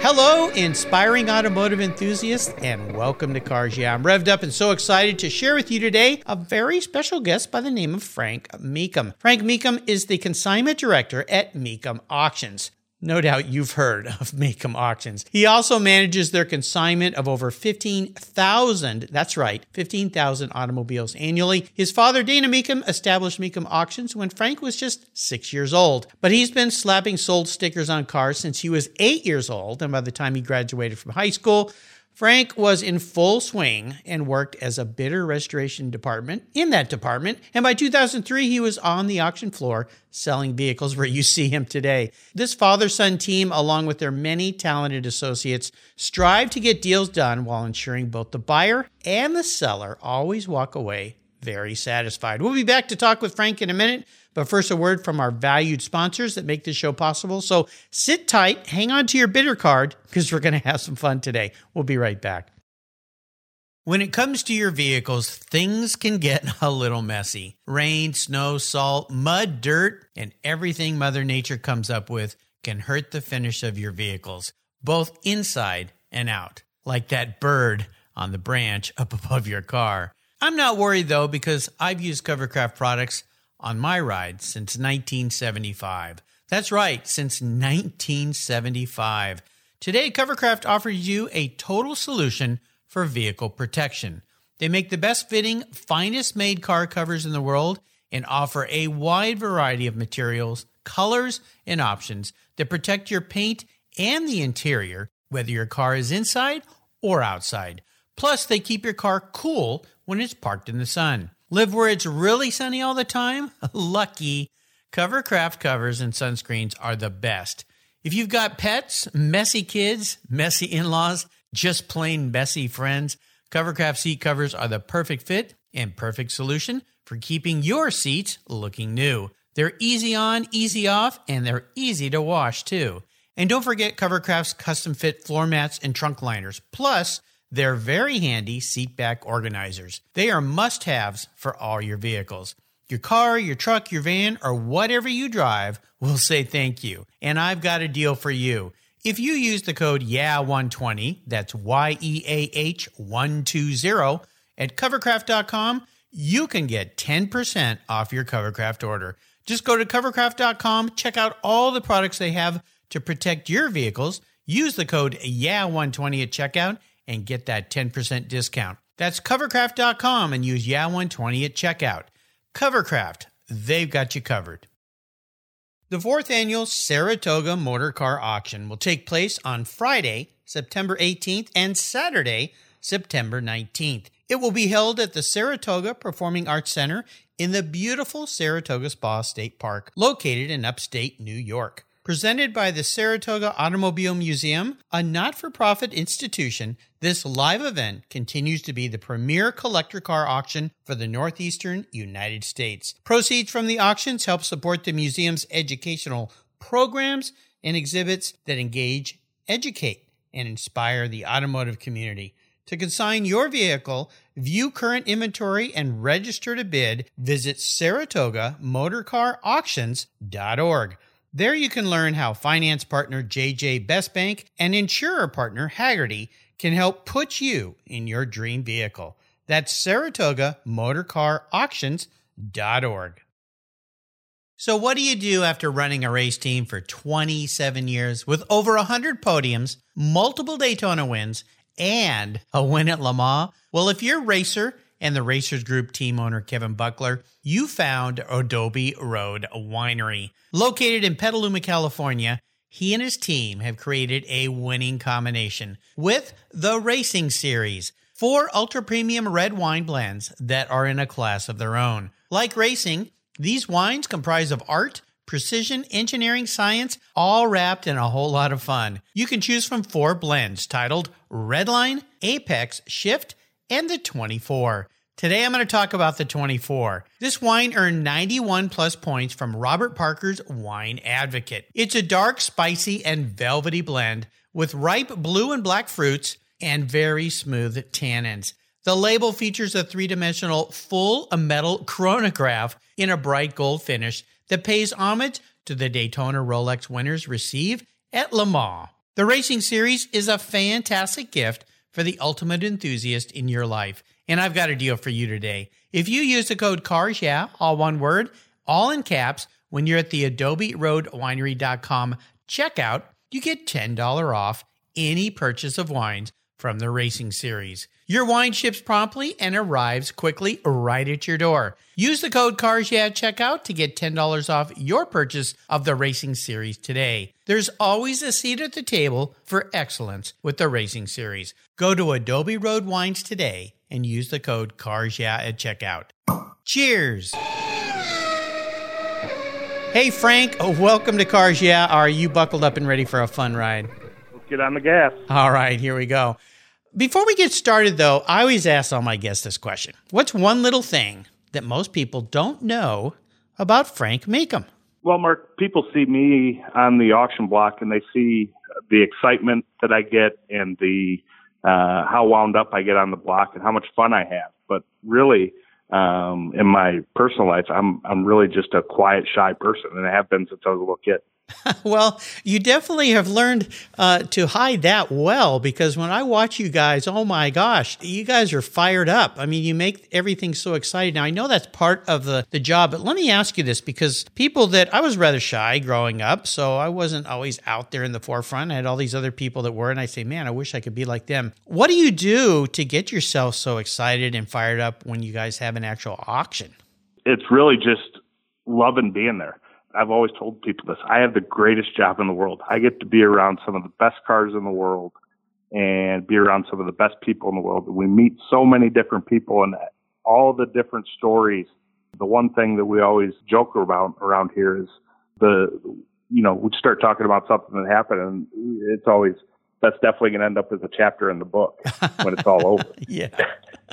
Hello, inspiring automotive enthusiasts, and welcome to Cars Yeah. I'm revved up and so excited to share with you today a very special guest by the name of Frank Mecum. Frank Mecum is the consignment director at Mecum Auctions. No doubt you've heard of Mecum Auctions. He also manages their consignment of over 15,000, that's right, 15,000 automobiles annually. His father, Dana Mecum, established Mecum Auctions when Frank was just six years old. But he's been slapping sold stickers on cars since he was eight years old, and by the time he graduated from high school, Frank was in full swing and worked as a bidder restoration department in that department. And by 2003, he was on the auction floor selling vehicles where you see him today. This father son team, along with their many talented associates, strive to get deals done while ensuring both the buyer and the seller always walk away very satisfied. We'll be back to talk with Frank in a minute, but first, a word from our valued sponsors that make this show possible. So sit tight, hang on to your bidder card, because we're going to have some fun today. We'll be right back. When it comes to your vehicles, things can get a little messy. Rain, snow, salt, mud, dirt, and everything Mother Nature comes up with can hurt the finish of your vehicles, both inside and out, like that bird on the branch up above your car. I'm not worried though because I've used Covercraft products on my ride since 1975. That's right, since 1975. Today, Covercraft offers you a total solution for vehicle protection. They make the best fitting, finest made car covers in the world and offer a wide variety of materials, colors, and options that protect your paint and the interior, whether your car is inside or outside. Plus, they keep your car cool when it's parked in the sun. Live where it's really sunny all the time? Lucky. Covercraft covers and sunscreens are the best. If you've got pets, messy kids, messy in laws, just plain messy friends, Covercraft seat covers are the perfect fit and perfect solution for keeping your seats looking new. They're easy on, easy off, and they're easy to wash too. And don't forget Covercraft's custom fit floor mats and trunk liners. Plus, they're very handy seatback organizers. They are must haves for all your vehicles. Your car, your truck, your van, or whatever you drive will say thank you. And I've got a deal for you. If you use the code YEAH120, that's Y E A H 120 at covercraft.com, you can get 10% off your Covercraft order. Just go to covercraft.com, check out all the products they have to protect your vehicles. Use the code YEAH120 at checkout and get that 10% discount. That's covercraft.com and use YEAH120 at checkout. Covercraft, they've got you covered. The fourth annual Saratoga Motor Car Auction will take place on Friday, September 18th and Saturday, September 19th. It will be held at the Saratoga Performing Arts Center in the beautiful Saratoga Spa State Park, located in upstate New York. Presented by the Saratoga Automobile Museum, a not for profit institution, this live event continues to be the premier collector car auction for the Northeastern United States. Proceeds from the auctions help support the museum's educational programs and exhibits that engage, educate, and inspire the automotive community. To consign your vehicle, view current inventory, and register to bid, visit SaratogaMotorCarAuctions.org. There you can learn how finance partner JJ Best Bank and insurer partner Hagerty can help put you in your dream vehicle. That's Saratoga Motor Car Auctions.org. So, what do you do after running a race team for 27 years with over 100 podiums, multiple Daytona wins, and a win at Le Mans? Well, if you're a racer, and the Racers Group team owner Kevin Buckler, you found Adobe Road Winery. Located in Petaluma, California, he and his team have created a winning combination with the Racing Series, four ultra premium red wine blends that are in a class of their own. Like racing, these wines comprise of art, precision engineering science, all wrapped in a whole lot of fun. You can choose from four blends titled Redline, Apex, Shift, and the 24. Today I'm going to talk about the 24. This wine earned 91 plus points from Robert Parker's Wine Advocate. It's a dark, spicy, and velvety blend with ripe blue and black fruits and very smooth tannins. The label features a three dimensional full metal chronograph in a bright gold finish that pays homage to the Daytona Rolex winners receive at Le Mans. The racing series is a fantastic gift for the ultimate enthusiast in your life. And I've got a deal for you today. If you use the code CARS, yeah, all one word, all in caps, when you're at the Adobe Road Winery.com checkout, you get $10 off any purchase of wines from the racing series. Your wine ships promptly and arrives quickly right at your door. Use the code CARSYEAH at checkout to get $10 off your purchase of the racing series today. There's always a seat at the table for excellence with the racing series. Go to Adobe Road Wines today and use the code CARSYEAH at checkout. Cheers! Hey Frank, welcome to Cars Yeah. Are you buckled up and ready for a fun ride? Get on the gas. All right, here we go. Before we get started, though, I always ask all my guests this question What's one little thing that most people don't know about Frank Mecum? Well, Mark, people see me on the auction block and they see the excitement that I get and the uh, how wound up I get on the block and how much fun I have. But really, um, in my personal life, I'm I'm really just a quiet, shy person, and I have been since I was a little kid. well, you definitely have learned uh, to hide that well because when I watch you guys, oh my gosh, you guys are fired up. I mean, you make everything so exciting. Now, I know that's part of the, the job, but let me ask you this because people that I was rather shy growing up, so I wasn't always out there in the forefront. I had all these other people that were, and I say, man, I wish I could be like them. What do you do to get yourself so excited and fired up when you guys have an actual auction? It's really just loving being there I've always told people this. I have the greatest job in the world. I get to be around some of the best cars in the world and be around some of the best people in the world. We meet so many different people and all the different stories. The one thing that we always joke about around here is the, you know, we start talking about something that happened and it's always, that's definitely going to end up as a chapter in the book when it's all over. yeah.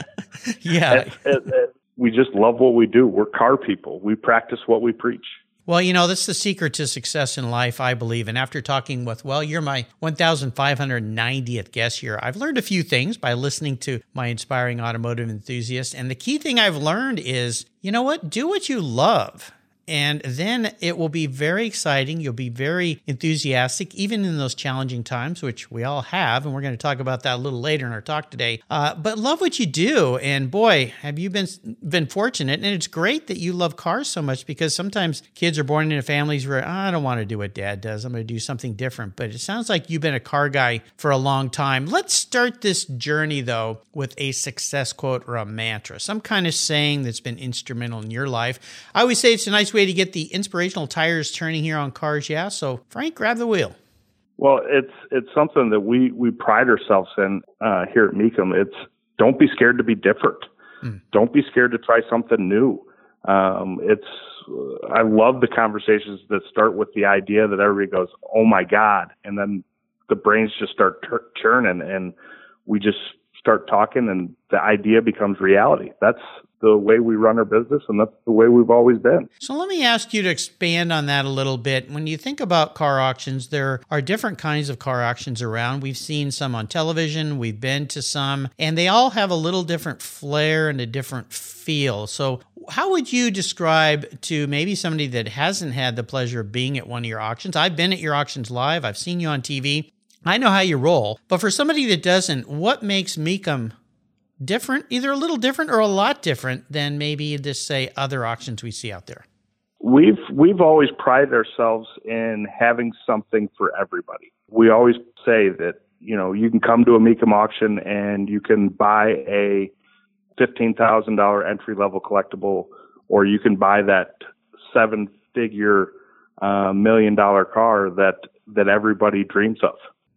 yeah. we just love what we do. We're car people. We practice what we preach. Well, you know, that's the secret to success in life, I believe. And after talking with, well, you're my 1,590th guest here, I've learned a few things by listening to my inspiring automotive enthusiast. And the key thing I've learned is, you know what? Do what you love. And then it will be very exciting. You'll be very enthusiastic, even in those challenging times, which we all have. And we're going to talk about that a little later in our talk today. Uh, but love what you do. And boy, have you been, been fortunate. And it's great that you love cars so much because sometimes kids are born into families where oh, I don't want to do what dad does. I'm going to do something different. But it sounds like you've been a car guy for a long time. Let's start this journey, though, with a success quote or a mantra, some kind of saying that's been instrumental in your life. I always say it's a nice way to get the inspirational tires turning here on cars. Yeah. So Frank, grab the wheel. Well, it's it's something that we we pride ourselves in uh, here at Mecum. It's don't be scared to be different. Mm. Don't be scared to try something new. Um, it's I love the conversations that start with the idea that everybody goes, "Oh my God," and then the brains just start churning, and we just start talking, and the idea becomes reality. That's the way we run our business, and that's the way we've always been. So let me ask you to expand on that a little bit. When you think about car auctions, there are different kinds of car auctions around. We've seen some on television, we've been to some, and they all have a little different flair and a different feel. So, how would you describe to maybe somebody that hasn't had the pleasure of being at one of your auctions? I've been at your auctions live, I've seen you on TV. I know how you roll, but for somebody that doesn't, what makes Mecum different, either a little different or a lot different than maybe this say other auctions we see out there? We've we've always prided ourselves in having something for everybody. We always say that you know you can come to a Mecum auction and you can buy a fifteen thousand dollar entry level collectible, or you can buy that seven figure uh, million dollar car that that everybody dreams of.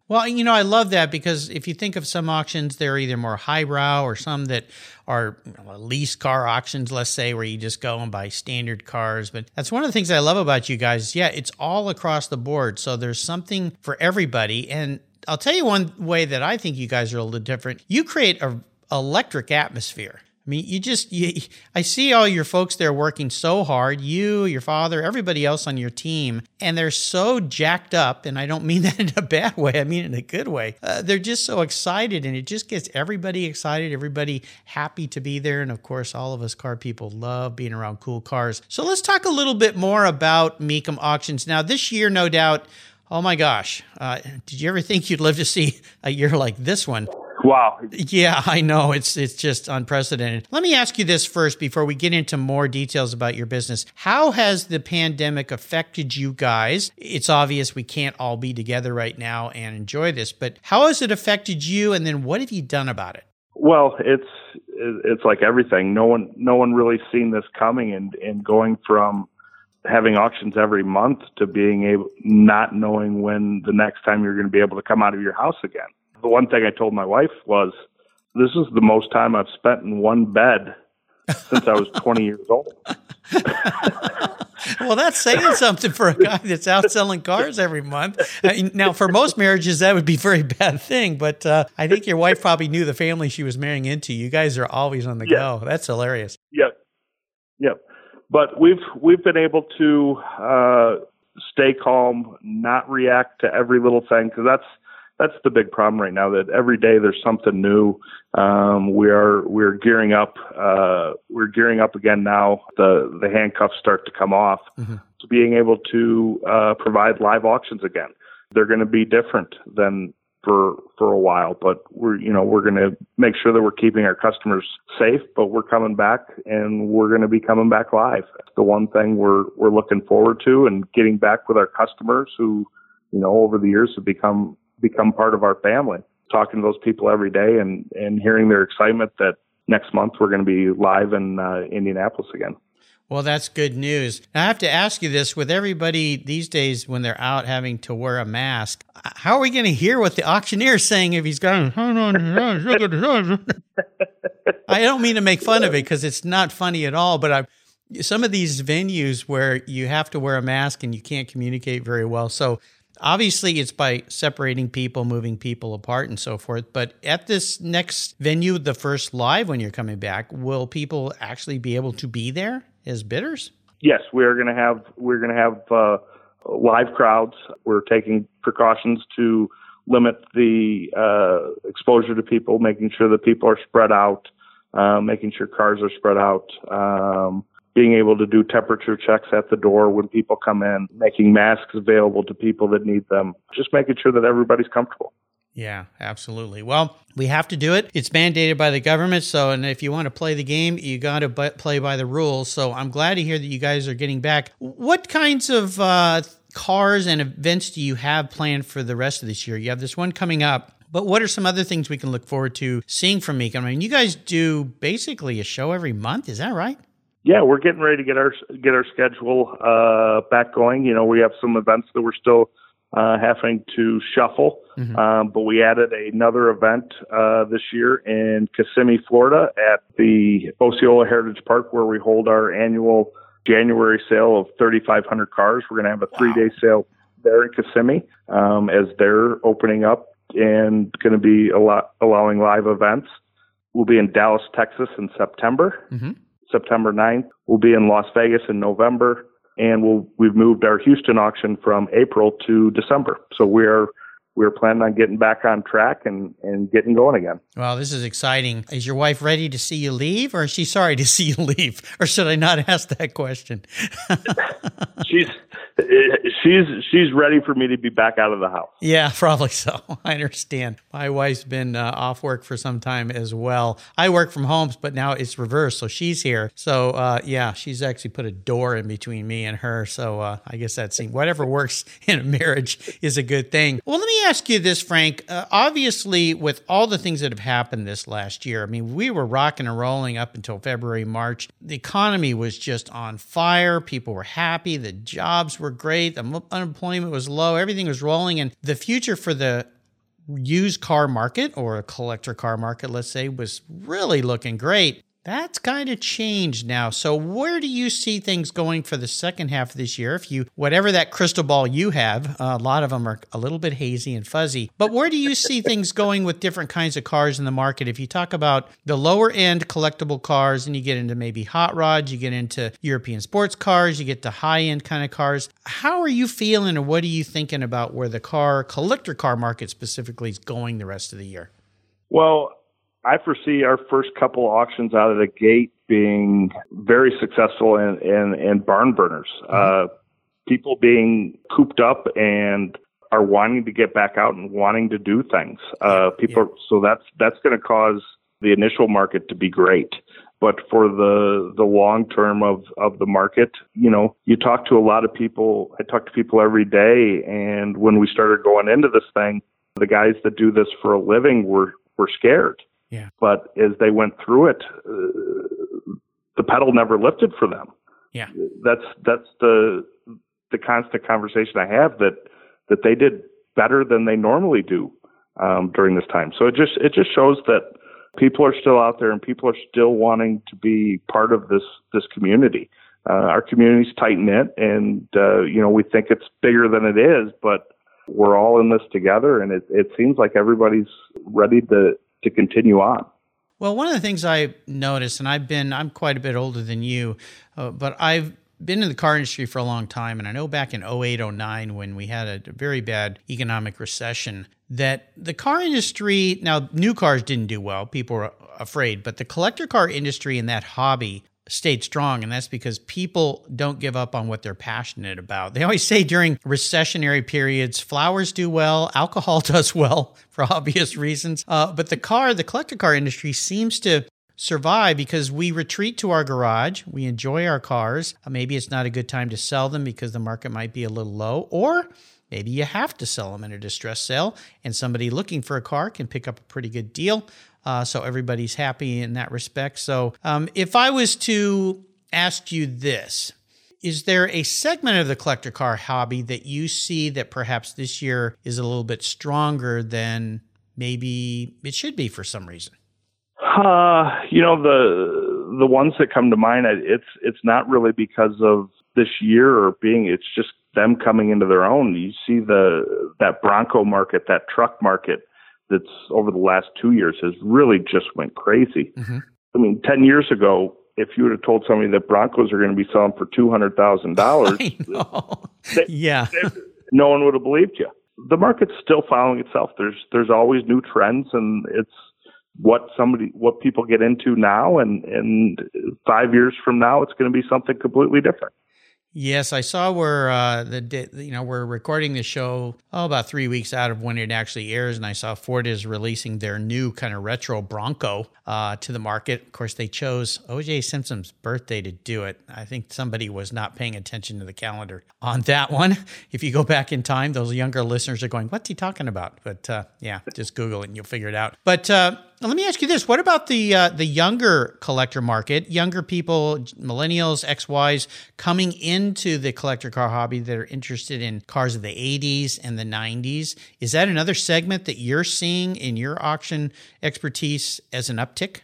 Well, you know, I love that because if you think of some auctions, they're either more highbrow or some that are you know, lease car auctions, let's say, where you just go and buy standard cars. But that's one of the things I love about you guys. Yeah, it's all across the board. So there's something for everybody. And I'll tell you one way that I think you guys are a little different. You create a electric atmosphere. I mean, you just, you, I see all your folks there working so hard, you, your father, everybody else on your team, and they're so jacked up. And I don't mean that in a bad way, I mean in a good way. Uh, they're just so excited, and it just gets everybody excited, everybody happy to be there. And of course, all of us car people love being around cool cars. So let's talk a little bit more about Mecum Auctions. Now, this year, no doubt, oh my gosh, uh, did you ever think you'd live to see a year like this one? Wow. Yeah, I know. It's it's just unprecedented. Let me ask you this first before we get into more details about your business. How has the pandemic affected you guys? It's obvious we can't all be together right now and enjoy this, but how has it affected you and then what have you done about it? Well, it's it's like everything. No one no one really seen this coming and and going from having auctions every month to being able not knowing when the next time you're going to be able to come out of your house again the one thing I told my wife was, "This is the most time I've spent in one bed since I was 20 years old." well, that's saying something for a guy that's out selling cars every month. Now, for most marriages, that would be a very bad thing. But uh, I think your wife probably knew the family she was marrying into. You guys are always on the go. That's hilarious. Yep, yep. But we've we've been able to uh, stay calm, not react to every little thing because that's that's the big problem right now. That every day there's something new. Um, we are we're gearing up. Uh, we're gearing up again now. The the handcuffs start to come off mm-hmm. to being able to uh, provide live auctions again. They're going to be different than for for a while, but we're you know we're going to make sure that we're keeping our customers safe. But we're coming back, and we're going to be coming back live. That's the one thing we're we're looking forward to, and getting back with our customers who you know over the years have become become part of our family. Talking to those people every day and, and hearing their excitement that next month we're going to be live in uh, Indianapolis again. Well, that's good news. Now, I have to ask you this with everybody these days when they're out having to wear a mask, how are we going to hear what the auctioneer is saying if he's going, I don't mean to make fun of it because it's not funny at all, but I some of these venues where you have to wear a mask and you can't communicate very well. So Obviously, it's by separating people, moving people apart, and so forth. But at this next venue, the first live when you're coming back, will people actually be able to be there as bidders? Yes, we are going to have we're going to have uh, live crowds. We're taking precautions to limit the uh, exposure to people, making sure that people are spread out, uh, making sure cars are spread out. Um, being able to do temperature checks at the door when people come in, making masks available to people that need them, just making sure that everybody's comfortable. Yeah, absolutely. Well, we have to do it. It's mandated by the government. So, and if you want to play the game, you got to play by the rules. So, I'm glad to hear that you guys are getting back. What kinds of uh, cars and events do you have planned for the rest of this year? You have this one coming up. But what are some other things we can look forward to seeing from Mecum? I mean, you guys do basically a show every month. Is that right? Yeah, we're getting ready to get our get our schedule uh, back going. You know, we have some events that we're still uh, having to shuffle, mm-hmm. um, but we added another event uh, this year in Kissimmee, Florida, at the Osceola Heritage Park, where we hold our annual January sale of 3,500 cars. We're going to have a three day sale there in Kissimmee um, as they're opening up and going to be a lot, allowing live events. We'll be in Dallas, Texas in September. Mm-hmm. September 9th. We'll be in Las Vegas in November, and we'll, we've moved our Houston auction from April to December. So we're we're planning on getting back on track and, and getting going again. Well, this is exciting. Is your wife ready to see you leave, or is she sorry to see you leave? Or should I not ask that question? she's she's she's ready for me to be back out of the house. Yeah, probably so. I understand. My wife's been uh, off work for some time as well. I work from home, but now it's reversed. So she's here. So uh, yeah, she's actually put a door in between me and her. So uh, I guess that's whatever works in a marriage is a good thing. Well, let me ask you this, Frank. Uh, obviously, with all the things that have happened this last year, I mean, we were rocking and rolling up until February, March. The economy was just on fire. People were happy. The jobs were great. The unemployment was low. Everything was rolling. And the future for the used car market or a collector car market, let's say, was really looking great. That's kind of changed now. So where do you see things going for the second half of this year? If you, whatever that crystal ball you have, uh, a lot of them are a little bit hazy and fuzzy, but where do you see things going with different kinds of cars in the market? If you talk about the lower end collectible cars and you get into maybe hot rods, you get into European sports cars, you get to high end kind of cars, how are you feeling or what are you thinking about where the car, collector car market specifically is going the rest of the year? Well, I foresee our first couple auctions out of the gate being very successful and and, and barn burners. Mm-hmm. Uh, people being cooped up and are wanting to get back out and wanting to do things. Uh, people, yeah. so that's that's going to cause the initial market to be great. But for the the long term of of the market, you know, you talk to a lot of people. I talk to people every day, and when we started going into this thing, the guys that do this for a living were were scared yeah. But as they went through it, uh, the pedal never lifted for them. Yeah. That's that's the the constant conversation I have that that they did better than they normally do um, during this time. So it just it just shows that people are still out there and people are still wanting to be part of this this community. Uh, our community's tight knit, and uh, you know we think it's bigger than it is, but we're all in this together, and it, it seems like everybody's ready to to continue on. Well, one of the things I noticed, and I've been, I'm quite a bit older than you, uh, but I've been in the car industry for a long time. And I know back in 08, 09, when we had a very bad economic recession, that the car industry, now new cars didn't do well, people were afraid, but the collector car industry and that hobby stayed strong. And that's because people don't give up on what they're passionate about. They always say during recessionary periods, flowers do well, alcohol does well for obvious reasons. Uh, but the car, the collector car industry seems to survive because we retreat to our garage. We enjoy our cars. Uh, maybe it's not a good time to sell them because the market might be a little low, or maybe you have to sell them in a distress sale, and somebody looking for a car can pick up a pretty good deal. Uh, so everybody's happy in that respect. So um, if I was to ask you this, is there a segment of the collector car hobby that you see that perhaps this year is a little bit stronger than maybe it should be for some reason? Uh, you know the the ones that come to mind. It's it's not really because of this year or being. It's just them coming into their own. You see the that Bronco market, that truck market that's over the last two years has really just went crazy. Mm-hmm. I mean, 10 years ago, if you would have told somebody that Broncos are going to be selling for $200,000, yeah. no one would have believed you. The market's still following itself. There's, there's always new trends and it's what somebody, what people get into now. And, and five years from now, it's going to be something completely different. Yes, I saw where uh, the you know we're recording the show oh, about three weeks out of when it actually airs, and I saw Ford is releasing their new kind of retro Bronco uh, to the market. Of course, they chose O.J. Simpson's birthday to do it. I think somebody was not paying attention to the calendar on that one. If you go back in time, those younger listeners are going, "What's he talking about?" But uh, yeah, just Google it and you'll figure it out. But uh, let me ask you this: What about the uh, the younger collector market? Younger people, millennials, XYs, coming into the collector car hobby that are interested in cars of the '80s and the '90s. Is that another segment that you're seeing in your auction expertise as an uptick?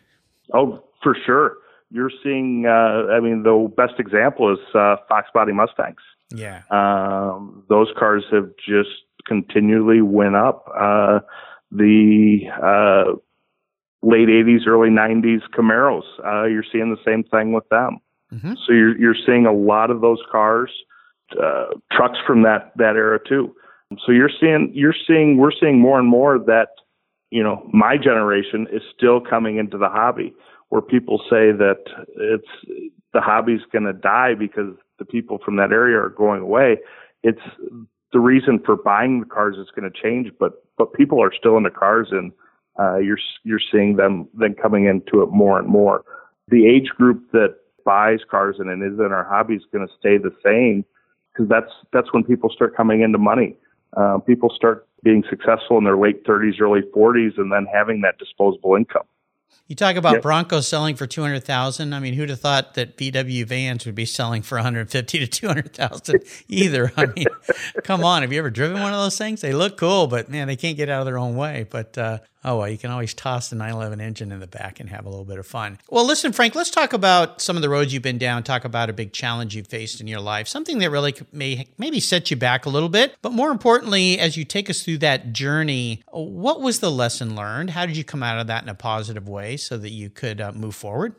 Oh, for sure. You're seeing. Uh, I mean, the best example is uh, Fox Body Mustangs. Yeah. Um, those cars have just continually went up. Uh, the uh, late 80s, early 90s Camaros. Uh, you're seeing the same thing with them. Mm-hmm. So you're you're seeing a lot of those cars, uh, trucks from that that era too. So you're seeing you're seeing we're seeing more and more that you know my generation is still coming into the hobby where people say that it's the hobby's going to die because the people from that area are going away. It's the reason for buying the cars is going to change, but but people are still in the cars and uh, you're you're seeing them then coming into it more and more. The age group that buys cars and is in our hobby is going to stay the same because that's that's when people start coming into money. Uh, people start being successful in their late 30s, early 40s, and then having that disposable income. You talk about yep. Broncos selling for 200,000. I mean, who'd have thought that VW vans would be selling for 150 to 200,000 either? I mean, come on. Have you ever driven one of those things? They look cool, but man, they can't get out of their own way. But uh, oh well, you can always toss the 911 engine in the back and have a little bit of fun. Well, listen, Frank, let's talk about some of the roads you've been down. Talk about a big challenge you've faced in your life, something that really may maybe set you back a little bit. But more importantly, as you take us through that journey, what was the lesson learned? How did you come out of that in a positive way so that you could uh, move forward?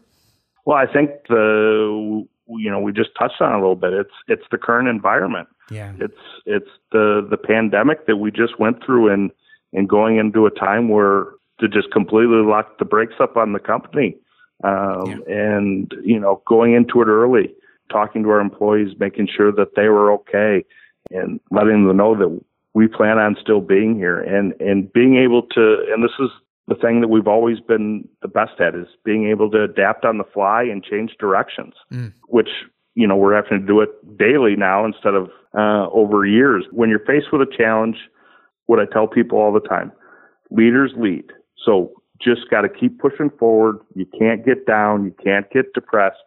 Well, I think the you know we just touched on a little bit. It's it's the current environment. Yeah. It's it's the the pandemic that we just went through and and going into a time where to just completely lock the brakes up on the company um, yeah. and you know going into it early talking to our employees making sure that they were okay and letting them know that we plan on still being here and and being able to and this is the thing that we've always been the best at is being able to adapt on the fly and change directions mm. which you know we're having to do it daily now instead of uh, over years when you're faced with a challenge what I tell people all the time. Leaders lead. So just got to keep pushing forward. You can't get down. You can't get depressed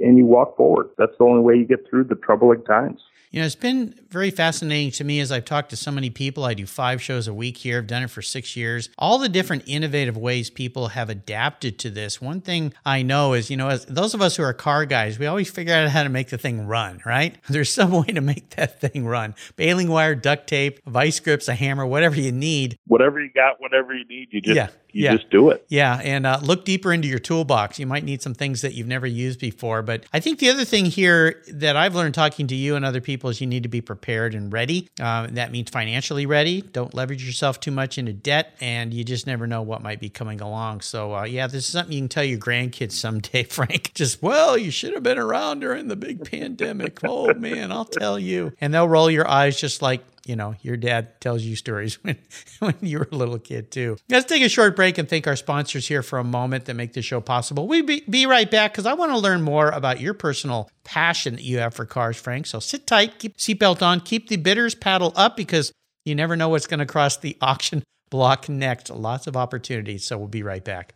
and you walk forward. That's the only way you get through the troubling times. You know, it's been very fascinating to me as I've talked to so many people. I do five shows a week here. I've done it for six years. All the different innovative ways people have adapted to this. One thing I know is, you know, as those of us who are car guys, we always figure out how to make the thing run, right? There's some way to make that thing run. Baling wire, duct tape, vice grips, a hammer, whatever you need. Whatever you got, whatever you need, you just yeah you yeah. just do it. Yeah, and uh, look deeper into your toolbox. You might need some things that you've never used before. But I think the other thing here that I've learned talking to you and other people is you need to be prepared and ready. Uh, that means financially ready. Don't leverage yourself too much into debt, and you just never know what might be coming along. So uh, yeah, this is something you can tell your grandkids someday, Frank. Just well, you should have been around during the big pandemic. oh man, I'll tell you, and they'll roll your eyes just like you know, your dad tells you stories when, when you were a little kid too. Let's take a short break and thank our sponsors here for a moment that make this show possible. We'll be, be right back because I want to learn more about your personal passion that you have for cars, Frank. So sit tight, keep seatbelt on, keep the bitters paddle up because you never know what's going to cross the auction block next. Lots of opportunities. So we'll be right back.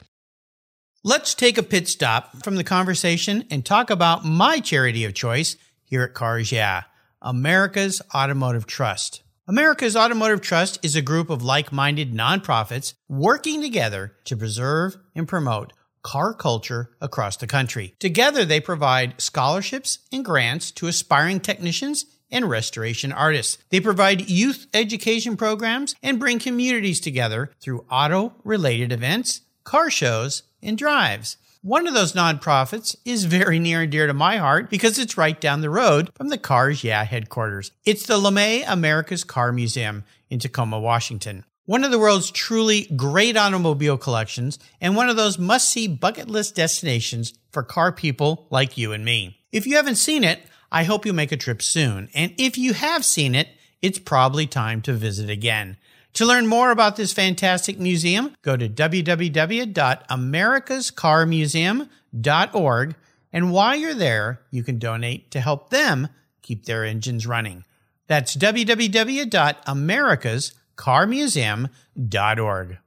Let's take a pit stop from the conversation and talk about my charity of choice here at Cars Yeah. America's Automotive Trust. America's Automotive Trust is a group of like minded nonprofits working together to preserve and promote car culture across the country. Together, they provide scholarships and grants to aspiring technicians and restoration artists. They provide youth education programs and bring communities together through auto related events, car shows, and drives. One of those nonprofits is very near and dear to my heart because it's right down the road from the Cars Yeah headquarters. It's the LeMay America's Car Museum in Tacoma, Washington. One of the world's truly great automobile collections and one of those must see bucket list destinations for car people like you and me. If you haven't seen it, I hope you make a trip soon. And if you have seen it, it's probably time to visit again. To learn more about this fantastic museum, go to www.americascarmuseum.org. And while you're there, you can donate to help them keep their engines running. That's www.americascarmuseum.org.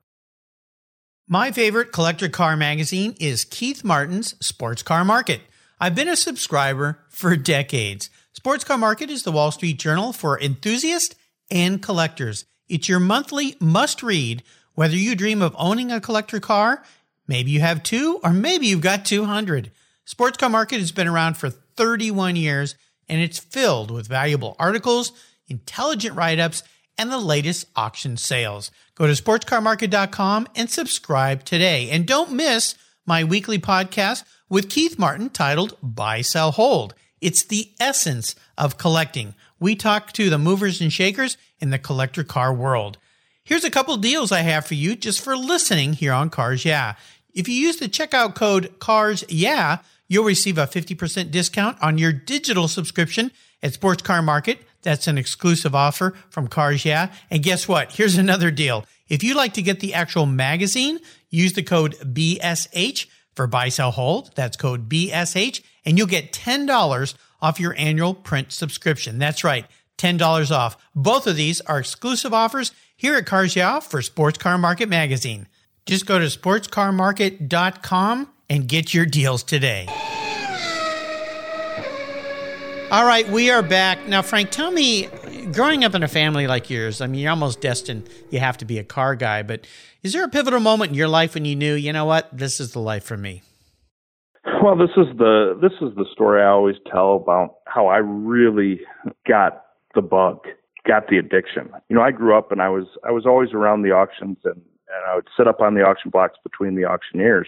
My favorite collector car magazine is Keith Martin's Sports Car Market. I've been a subscriber for decades. Sports Car Market is the Wall Street Journal for enthusiasts and collectors. It's your monthly must read, whether you dream of owning a collector car, maybe you have two, or maybe you've got 200. Sports Car Market has been around for 31 years and it's filled with valuable articles, intelligent write ups, and the latest auction sales. Go to sportscarmarket.com and subscribe today. And don't miss my weekly podcast with Keith Martin titled Buy, Sell, Hold. It's the essence of collecting. We talk to the movers and shakers in the collector car world. Here's a couple deals I have for you just for listening here on Cars Yeah. If you use the checkout code CARS Yeah, you'll receive a 50% discount on your digital subscription at Sports Car Market. That's an exclusive offer from Cars Yeah. And guess what? Here's another deal. If you'd like to get the actual magazine, use the code BSH for buy, sell, hold. That's code BSH and you'll get $10 off your annual print subscription. That's right. $10 off. Both of these are exclusive offers here at Cars Yeah for Sports Car Market Magazine. Just go to sportscarmarket.com and get your deals today. All right, we are back. Now, Frank, tell me, growing up in a family like yours, I mean, you're almost destined, you have to be a car guy, but is there a pivotal moment in your life when you knew, you know what, this is the life for me? Well, this is the this is the story I always tell about how I really got the bug, got the addiction. You know, I grew up and I was I was always around the auctions and, and I would sit up on the auction blocks between the auctioneers.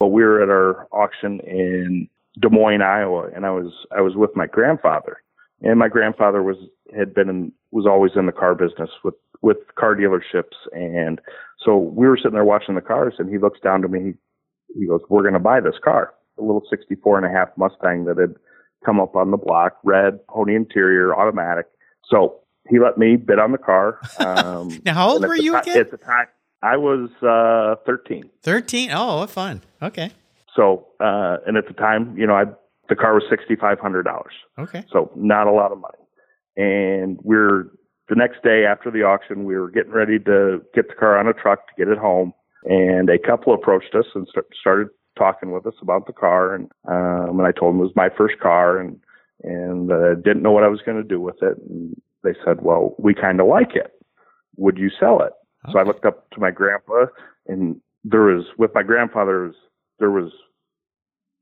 But we were at our auction in Des Moines, Iowa, and I was I was with my grandfather, and my grandfather was had been in, was always in the car business with with car dealerships, and so we were sitting there watching the cars, and he looks down to me, he, he goes, "We're going to buy this car, a little 64 and a half Mustang that had come up on the block, red pony interior, automatic." So he let me bid on the car. Um, now, how old were you again? At the time, I was uh, 13. 13? Oh, what fun. Okay. So, uh, and at the time, you know, I, the car was $6,500. Okay. So not a lot of money. And we're, the next day after the auction, we were getting ready to get the car on a truck to get it home. And a couple approached us and st- started talking with us about the car. And, um, and I told them it was my first car and, and, uh, didn't know what I was going to do with it. And they said, well, we kind of like it. Would you sell it? Okay. So I looked up to my grandpa and there was, with my grandfather's there was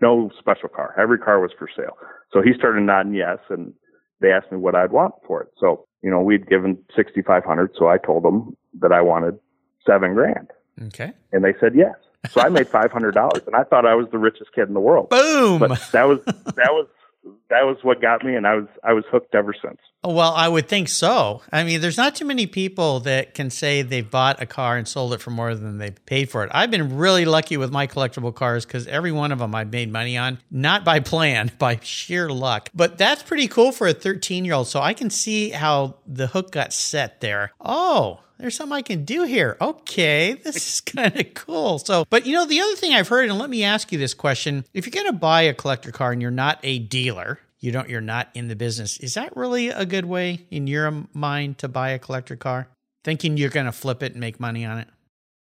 no special car. Every car was for sale. So he started nodding yes, and they asked me what I'd want for it. So you know we'd given sixty five hundred, so I told them that I wanted seven grand. Okay. And they said yes. So I made five hundred dollars, and I thought I was the richest kid in the world. Boom! But that was that was that was what got me, and I was I was hooked ever since. Well, I would think so. I mean, there's not too many people that can say they've bought a car and sold it for more than they paid for it. I've been really lucky with my collectible cars because every one of them I've made money on, not by plan, by sheer luck. But that's pretty cool for a 13 year old. So I can see how the hook got set there. Oh, there's something I can do here. Okay, this is kind of cool. So, but you know, the other thing I've heard, and let me ask you this question if you're going to buy a collector car and you're not a dealer, you don't you're not in the business is that really a good way in your mind to buy a collector car? Thinking you're going to flip it and make money on it?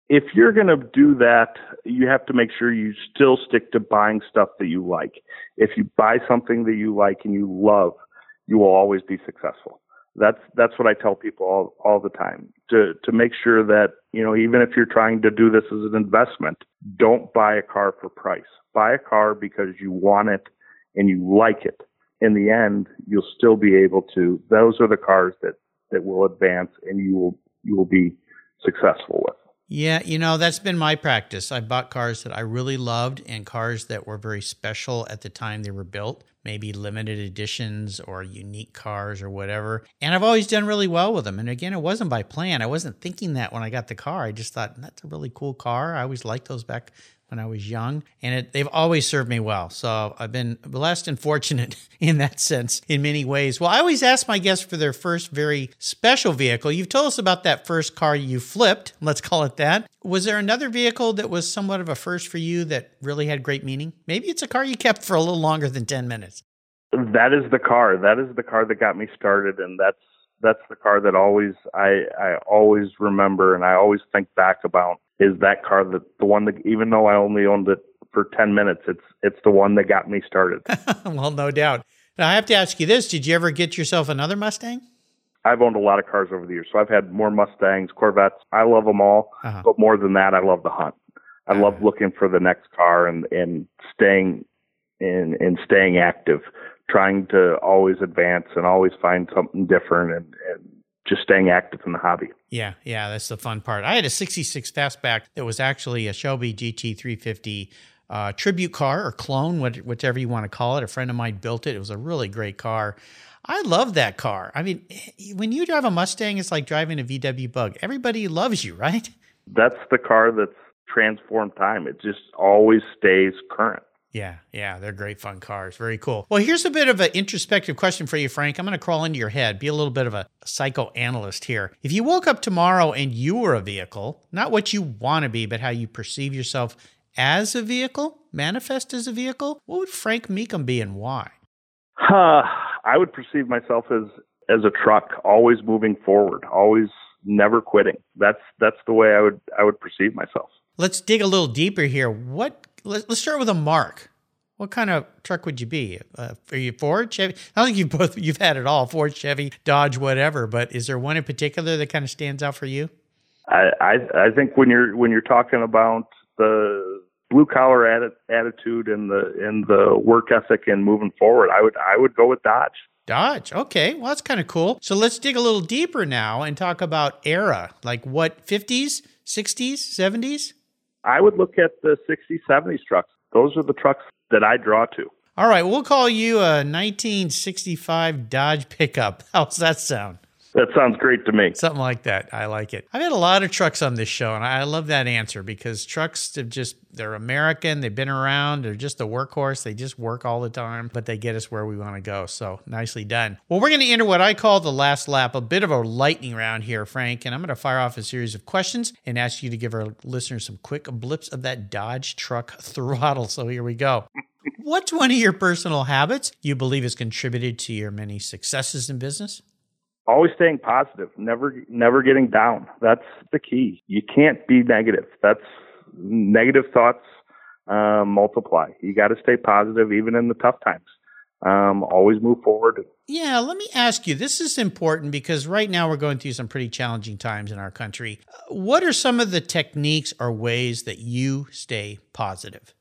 If you're going to do that you have to make sure you still stick to buying stuff that you like. If you buy something that you like and you love you will always be successful. That's that's what I tell people all all the time to to make sure that you know even if you're trying to do this as an investment don't buy a car for price buy a car because you want it and you like it in the end, you'll still be able to. Those are the cars that that will advance, and you will you will be successful with. Yeah, you know, that's been my practice. I bought cars that I really loved and cars that were very special at the time they were built, maybe limited editions or unique cars or whatever. And I've always done really well with them. And again, it wasn't by plan. I wasn't thinking that when I got the car. I just thought, that's a really cool car. I always liked those back when I was young, and it, they've always served me well. So I've been blessed and fortunate in that sense in many ways. Well, I always ask my guests for their first very special vehicle. You've told us about that first car you flipped, let's call it that. Was there another vehicle that was somewhat of a first for you that really had great meaning? Maybe it's a car you kept for a little longer than 10 minutes. That is the car. That is the car that got me started, and that's that's the car that always I I always remember and I always think back about is that car that the one that even though I only owned it for 10 minutes it's it's the one that got me started. well, no doubt. Now I have to ask you this, did you ever get yourself another Mustang? I've owned a lot of cars over the years. So I've had more Mustangs, Corvettes. I love them all, uh-huh. but more than that I love the hunt. I uh-huh. love looking for the next car and and staying in and staying active trying to always advance and always find something different and, and just staying active in the hobby. Yeah, yeah, that's the fun part. I had a 66 fastback that was actually a Shelby GT350 uh, tribute car or clone, whatever you want to call it. A friend of mine built it. It was a really great car. I love that car. I mean, when you drive a Mustang, it's like driving a VW Bug. Everybody loves you, right? That's the car that's transformed time. It just always stays current. Yeah, yeah, they're great fun cars. Very cool. Well, here's a bit of an introspective question for you, Frank. I'm going to crawl into your head, be a little bit of a psychoanalyst here. If you woke up tomorrow and you were a vehicle, not what you want to be, but how you perceive yourself as a vehicle, manifest as a vehicle, what would Frank Mecum be and why? Uh, I would perceive myself as as a truck, always moving forward, always never quitting. That's that's the way I would I would perceive myself. let's dig a little deeper here. What? Let, us start with a mark. What kind of truck would you be? Uh, are you Ford, Chevy? I don't think you've both you've had it all: Ford, Chevy, Dodge, whatever. But is there one in particular that kind of stands out for you? I I, I think when you're when you're talking about the blue collar atti- attitude and the and the work ethic and moving forward, I would I would go with Dodge. Dodge. Okay. Well, that's kind of cool. So let's dig a little deeper now and talk about era. Like what, 50s, 60s, 70s? I would look at the 60s, 70s trucks. Those are the trucks that I draw to. All right. We'll call you a 1965 Dodge pickup. How's that sound? That sounds great to me. Something like that. I like it. I've had a lot of trucks on this show, and I love that answer because trucks have just, they're American. They've been around. They're just a workhorse. They just work all the time, but they get us where we want to go. So nicely done. Well, we're going to enter what I call the last lap, a bit of a lightning round here, Frank, and I'm going to fire off a series of questions and ask you to give our listeners some quick blips of that Dodge truck throttle. So here we go. What's one of your personal habits you believe has contributed to your many successes in business? Always staying positive, never never getting down. That's the key. You can't be negative. That's negative thoughts um, multiply. You got to stay positive even in the tough times. Um, always move forward. Yeah, let me ask you. This is important because right now we're going through some pretty challenging times in our country. What are some of the techniques or ways that you stay positive?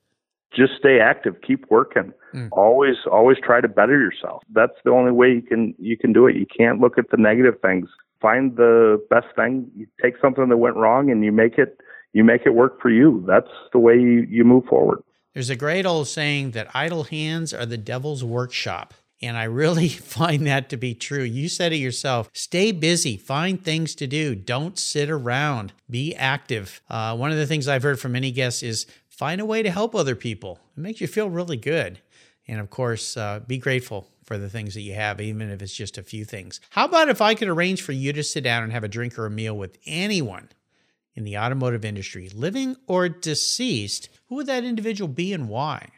just stay active, keep working. Mm. Always always try to better yourself. That's the only way you can you can do it. You can't look at the negative things. Find the best thing. You take something that went wrong and you make it you make it work for you. That's the way you, you move forward. There's a great old saying that idle hands are the devil's workshop. And I really find that to be true. You said it yourself. Stay busy, find things to do. Don't sit around, be active. Uh, one of the things I've heard from many guests is find a way to help other people. It makes you feel really good. And of course, uh, be grateful for the things that you have, even if it's just a few things. How about if I could arrange for you to sit down and have a drink or a meal with anyone in the automotive industry, living or deceased? Who would that individual be and why?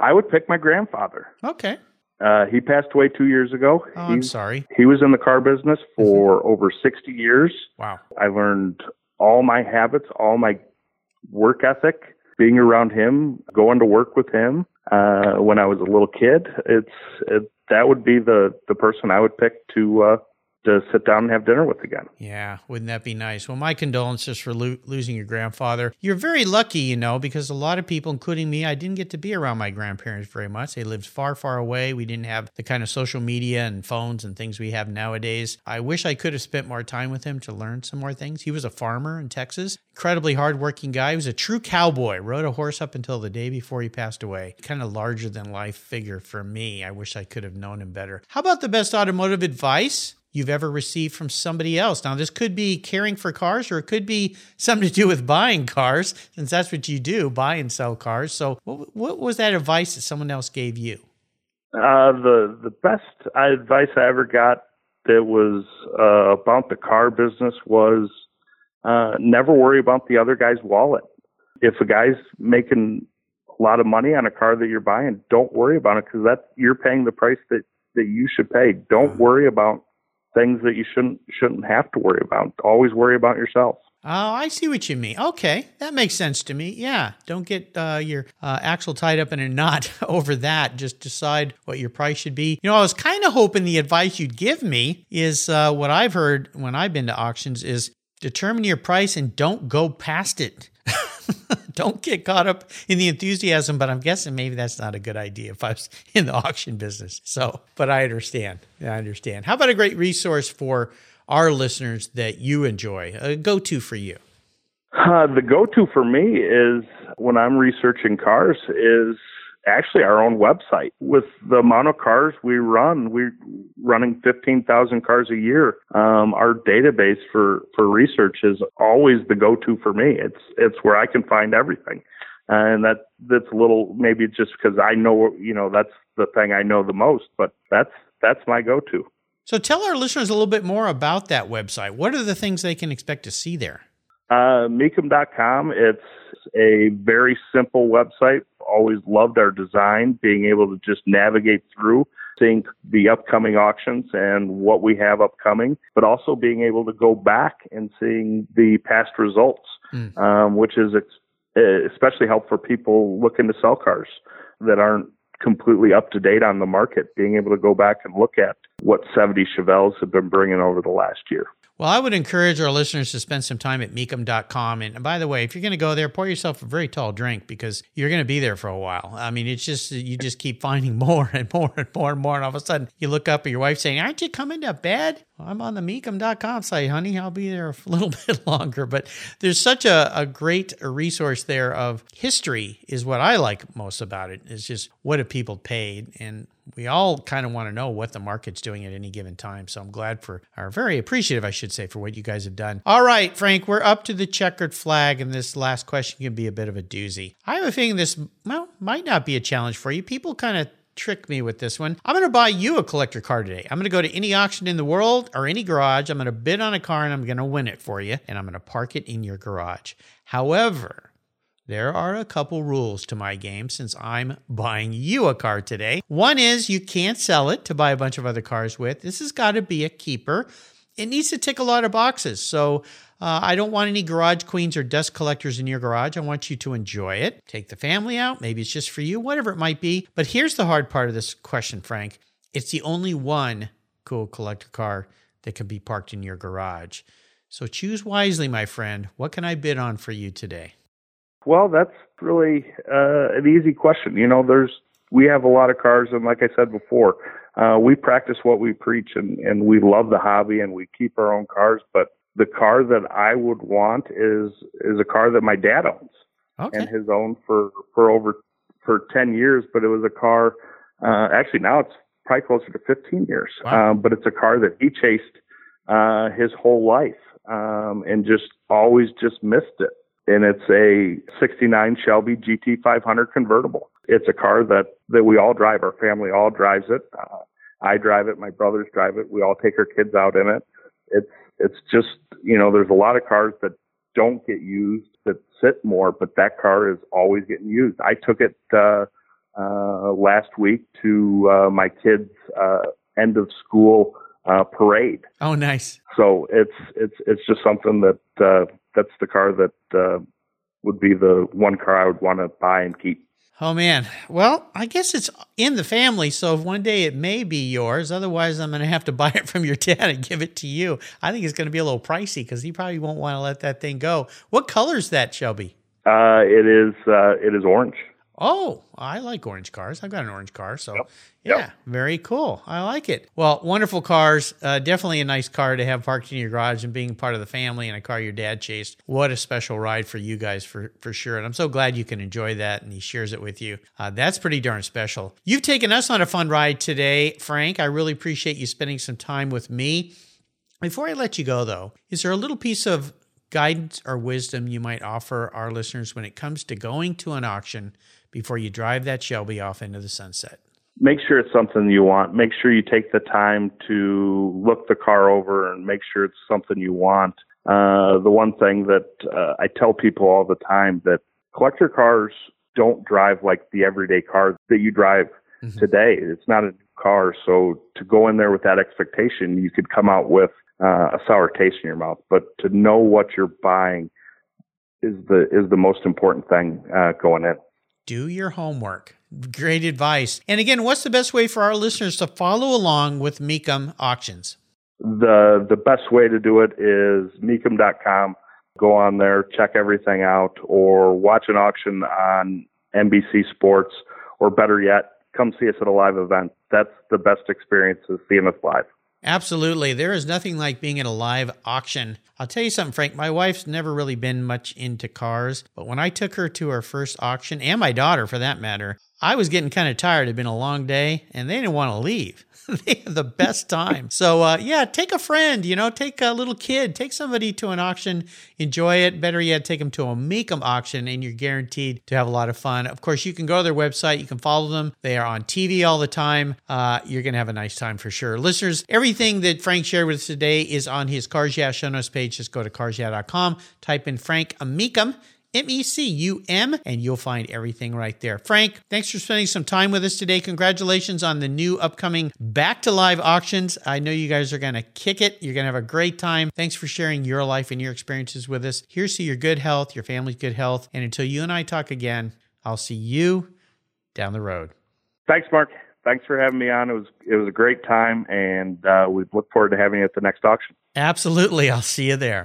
I would pick my grandfather. Okay. Uh, he passed away two years ago. Oh, I'm sorry. He was in the car business for over 60 years. Wow. I learned all my habits, all my work ethic, being around him, going to work with him uh, when I was a little kid, it's it, that would be the the person I would pick to uh, to sit down and have dinner with again. Yeah, wouldn't that be nice? Well, my condolences for lo- losing your grandfather. You're very lucky, you know, because a lot of people, including me, I didn't get to be around my grandparents very much. They lived far, far away. We didn't have the kind of social media and phones and things we have nowadays. I wish I could have spent more time with him to learn some more things. He was a farmer in Texas, incredibly hardworking guy. He was a true cowboy, rode a horse up until the day before he passed away. Kind of larger than life figure for me. I wish I could have known him better. How about the best automotive advice? You've ever received from somebody else. Now, this could be caring for cars or it could be something to do with buying cars, since that's what you do buy and sell cars. So, what, what was that advice that someone else gave you? Uh, the the best advice I ever got that was uh, about the car business was uh, never worry about the other guy's wallet. If a guy's making a lot of money on a car that you're buying, don't worry about it because that you're paying the price that that you should pay. Don't worry about things that you shouldn't shouldn't have to worry about. Always worry about yourself. Oh, I see what you mean. Okay, that makes sense to me. Yeah, don't get uh, your uh, axle tied up in a knot over that. Just decide what your price should be. You know, I was kind of hoping the advice you'd give me is uh, what I've heard when I've been to auctions is determine your price and don't go past it. don't get caught up in the enthusiasm, but I'm guessing maybe that's not a good idea if I was in the auction business. So, but I understand. I understand. How about a great resource for our listeners that you enjoy, a go to for you? Uh, the go to for me is when I'm researching cars is actually our own website. With the amount of cars we run, we're running 15,000 cars a year. Um, our database for, for research is always the go-to for me. It's, it's where I can find everything. And that, that's a little, maybe just because I know, you know, that's the thing I know the most, but that's, that's my go-to. So tell our listeners a little bit more about that website. What are the things they can expect to see there? Uh, Mecum.com. It's a very simple website. Always loved our design, being able to just navigate through, seeing the upcoming auctions and what we have upcoming, but also being able to go back and seeing the past results, mm. um, which is ex- especially helpful for people looking to sell cars that aren't completely up to date on the market, being able to go back and look at what 70 Chevelles have been bringing over the last year. Well, I would encourage our listeners to spend some time at mecum.com. And by the way, if you're going to go there, pour yourself a very tall drink because you're going to be there for a while. I mean, it's just, you just keep finding more and more and more and more. And all of a sudden, you look up at your wife saying, Aren't you coming to bed? I'm on the mecum.com site, honey. I'll be there a little bit longer. But there's such a, a great resource there of history, is what I like most about it. It's just what have people paid? And we all kind of want to know what the market's doing at any given time. So I'm glad for, or very appreciative, I should say, for what you guys have done. All right, Frank, we're up to the checkered flag, and this last question can be a bit of a doozy. I have a feeling this, well, might not be a challenge for you. People kind of trick me with this one. I'm going to buy you a collector car today. I'm going to go to any auction in the world or any garage. I'm going to bid on a car and I'm going to win it for you, and I'm going to park it in your garage. However, there are a couple rules to my game since I'm buying you a car today. One is you can't sell it to buy a bunch of other cars with. This has got to be a keeper. It needs to tick a lot of boxes. So uh, I don't want any garage queens or dust collectors in your garage. I want you to enjoy it. Take the family out. Maybe it's just for you, whatever it might be. But here's the hard part of this question, Frank. It's the only one cool collector car that can be parked in your garage. So choose wisely, my friend. What can I bid on for you today? Well, that's really uh, an easy question. You know, there's we have a lot of cars, and like I said before, uh, we practice what we preach, and and we love the hobby, and we keep our own cars. But the car that I would want is is a car that my dad owns Okay. and has owned for for over for ten years. But it was a car. Uh, actually, now it's probably closer to fifteen years. Wow. Um, but it's a car that he chased uh, his whole life um, and just always just missed it and it's a 69 Shelby GT 500 convertible. It's a car that, that we all drive. Our family all drives it. Uh, I drive it. My brothers drive it. We all take our kids out in it. It's, it's just, you know, there's a lot of cars that don't get used that sit more, but that car is always getting used. I took it, uh, uh, last week to, uh, my kids, uh, end of school, uh, parade. Oh, nice. So it's, it's, it's just something that, uh, that's the car that uh, would be the one car I would want to buy and keep. Oh man. Well, I guess it's in the family, so if one day it may be yours. Otherwise, I'm going to have to buy it from your dad and give it to you. I think it's going to be a little pricey because he probably won't want to let that thing go. What color is that, Shelby? Uh, it is uh, it is orange. Oh, I like orange cars. I've got an orange car, so Yep. yeah, Yep. very cool. I like it. Well, wonderful cars. Uh, definitely a nice car to have parked in your garage and being part of the family and a car your dad chased. What a special ride for you guys for for sure. And I'm so glad you can enjoy that and he shares it with you. Uh, that's pretty darn special. You've taken us on a fun ride today, Frank. I really appreciate you spending some time with me. Before I let you go, though, is there a little piece of guidance or wisdom you might offer our listeners when it comes to going to an auction before you drive that Shelby off into the sunset? Make sure it's something you want. Make sure you take the time to look the car over and make sure it's something you want. Uh, the one thing that uh, I tell people all the time that collector cars don't drive like the everyday car that you drive Mhm. today. It's not a car, so to go in there with that expectation, you could come out with uh, a sour taste in your mouth. But to know what you're buying is the is the most important thing uh, going in. Do your homework. Great advice. And again, what's the best way for our listeners to follow along with Mecum auctions? The the best way to do it is mecum.com. Go on there, check everything out, or watch an auction on NBC Sports, or better yet, come see us at a live event. That's the best experience is seeing us live. Absolutely. There is nothing like being at a live auction. I'll tell you something, Frank. My wife's never really been much into cars, but when I took her to her first auction, and my daughter for that matter, I was getting kind of tired. It had been a long day, and they didn't want to leave. they had the best time. So, uh, yeah, take a friend, you know, take a little kid, take somebody to an auction, enjoy it. Better yet, take them to a Mecum auction, and you're guaranteed to have a lot of fun. Of course, you can go to their website, you can follow them. They are on TV all the time. Uh, you're going to have a nice time for sure. Listeners, everything that Frank shared with us today is on his Cars Yeah show notes page. Just go to carsyeah.com, type in Frank Mecum M E C U M, and you'll find everything right there. Frank, thanks for spending some time with us today. Congratulations on the new upcoming Back to Live auctions. I know you guys are going to kick it. You're going to have a great time. Thanks for sharing your life and your experiences with us. Here's to your good health, your family's good health. And until you and I talk again, I'll see you down the road. Thanks, Mark. Thanks for having me on. It was it was a great time, and uh, we look forward to having you at the next auction. Absolutely. I'll see you there.